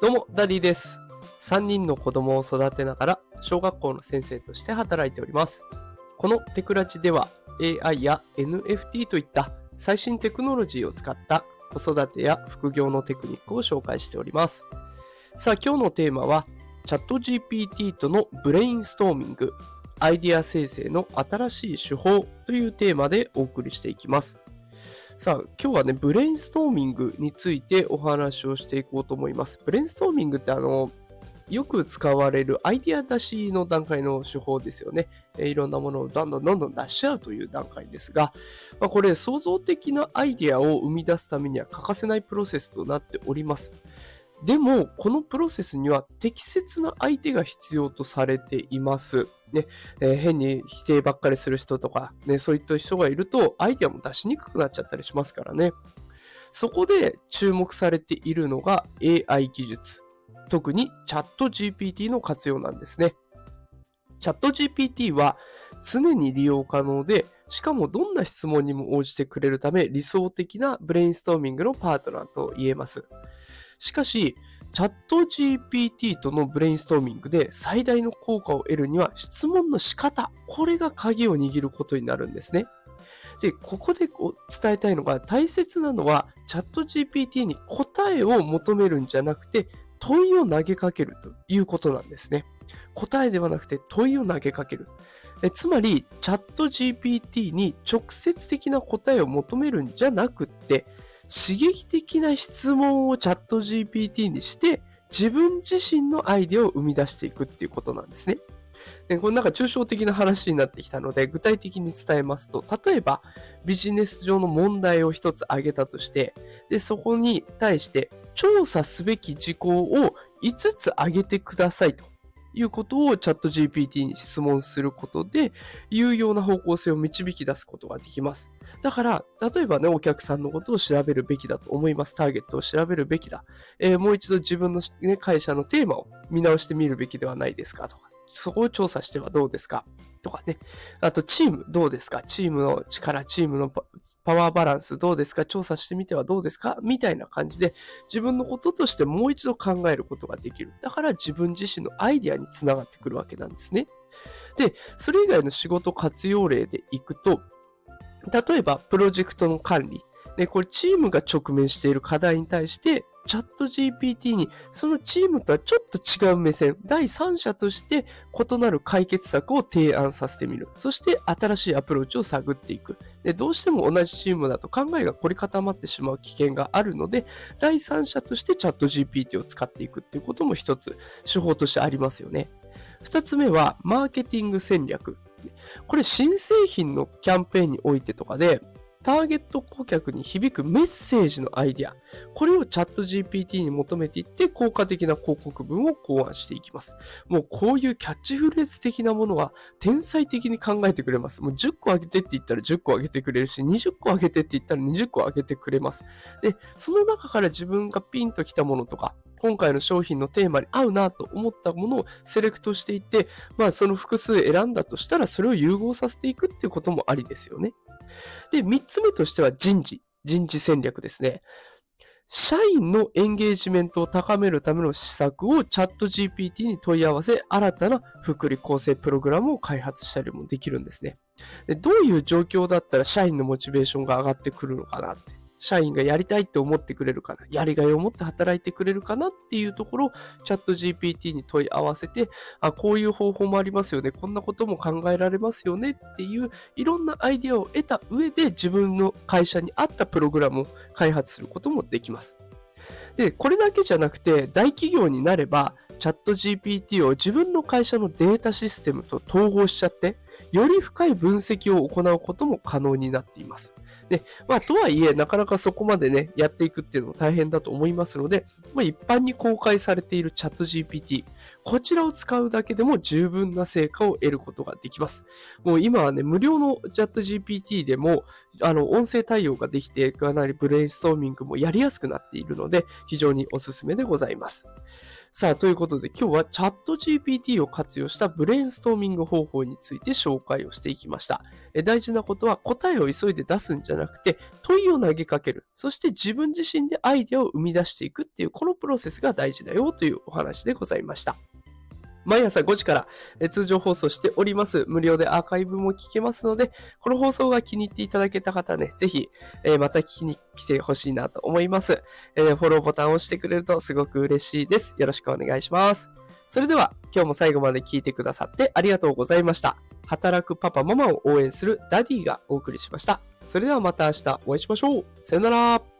どうも、ダディです。3人の子供を育てながら、小学校の先生として働いております。このテクラジでは、AI や NFT といった最新テクノロジーを使った子育てや副業のテクニックを紹介しております。さあ、今日のテーマは、 ChatGPT とのブレインストーミング、アイディア生成の新しい手法というテーマでお送りしていきます。さあ、今日はね、ブレインストーミングについてお話をしていこうと思います。ブレインストーミングってあの、よく使われるアイデア出しの段階の手法ですよね。えいろんなものをどんどんどんどん出し合うという段階ですが、まあ、これ創造的なアイデアを生み出すためには欠かせないプロセスとなっております。でも、このプロセスには適切な相手が必要とされています。ね、えー変に否定ばっかりする人とか、ね、そういった人がいると、アイデアも出しにくくなっちゃったりしますからね。そこで注目されているのが AI 技術。特にチャット GPT の活用なんですね。チャット GPT は常に利用可能で、しかもどんな質問にも応じてくれるため理想的なブレインストーミングのパートナーと言えます。しかし、チャット GPT とのブレインストーミングで最大の効果を得るには質問の仕方、これが鍵を握ることになるんですね。で、ここで伝えたいのが大切なのはチャット GPT に答えを求めるんじゃなくて問いを投げかけるということなんですね。答えではなくて問いを投げかける。えつまり、チャット GPT に直接的な答えを求めるんじゃなくって、刺激的な質問をチャット GPT にして、自分自身のアイデアを生み出していくっていうことなんですね。でこれなんか抽象的な話になってきたので、具体的に伝えますと、例えばビジネス上の問題を一つ挙げたとして、で、そこに対して調査すべき事項を5つ挙げてくださいということをチャット GPT に質問することで、有用な方向性を導き出すことができます。だから、例えばね、お客さんのことを調べるべきだと思います。ターゲットを調べるべきだ。えーもう一度自分の、ね、会社のテーマを見直してみるべきではないですかとか、そこを調査してはどうですか？とかね。あと、チームどうですか？チームの力、チームのパワーバランスどうですか？調査してみてはどうですか？みたいな感じで、自分のこととしてもう一度考えることができる。だから自分自身のアイデアにつながってくるわけなんですね。で、それ以外の仕事活用例でいくと、例えばプロジェクトの管理。で、これチームが直面している課題に対して、チャット GPT にそのチームとはちょっと違う目線、第三者として異なる解決策を提案させてみる。そして新しいアプローチを探っていく。で、どうしても同じチームだと考えが凝り固まってしまう危険があるので、第三者としてチャット GPT を使っていくっていうことも一つ手法としてありますよね。二つ目は、マーケティング戦略。これ新製品のキャンペーンにおいてとかで、ターゲット顧客に響くメッセージのアイデア。これをチャット GPT に求めていって効果的な広告文を考案していきます。もうこういうキャッチフレーズ的なものは天才的に考えてくれます。もう10個上げてって言ったら10個上げてくれるし、20個上げてって言ったら20個上げてくれます。で、その中から自分がピンときたものとか、今回の商品のテーマに合うなと思ったものをセレクトしていって、まあその複数選んだとしたらそれを融合させていくっていうこともありですよね。で、三つ目としては人事。人事戦略ですね。社員のエンゲージメントを高めるための施策をチャット GPT に問い合わせ、新たな福利厚生プログラムを開発したりもできるんですね。でどういう状況だったら社員のモチベーションが上がってくるのかなって。社員がやりたいって思ってくれるかなやりがいを持って働いてくれるかなっていうところをチャット GPT に問い合わせて、あ、こういう方法もありますよね。こんなことも考えられますよねっていういろんなアイデアを得た上で自分の会社に合ったプログラムを開発することもできます。で、これだけじゃなくて大企業になればチャット GPT を自分の会社のデータシステムと統合しちゃって、より深い分析を行うことも可能になっています。で、まあ、とはいえ、なかなかそこまでね、やっていくっていうのも大変だと思いますので、まあ、一般に公開されているチャット GPT、こちらを使うだけでも十分な成果を得ることができます。もう今はね、無料のチャット GPT でも、あの、音声対応ができて、かなりブレインストーミングもやりやすくなっているので、非常におすすめでございます。さあ、ということで今日はチャット GPT を活用したブレインストーミング方法について紹介をしていきました。え大事なことは答えを急いで出すんじゃなくて問いを投げかける。そして自分自身でアイデアを生み出していくっていうこのプロセスが大事だよというお話でございました。毎朝5時から通常放送しております。無料でアーカイブも聞けますので、この放送が気に入っていただけた方ね、ぜひ、えまた聞きに来てほしいなと思います、えフォローボタンを押してくれるとすごく嬉しいです。よろしくお願いします。それでは、今日も最後まで聞いてくださってありがとうございました。働くパパママを応援するダディがお送りしました。それではまた明日お会いしましょう。さよなら。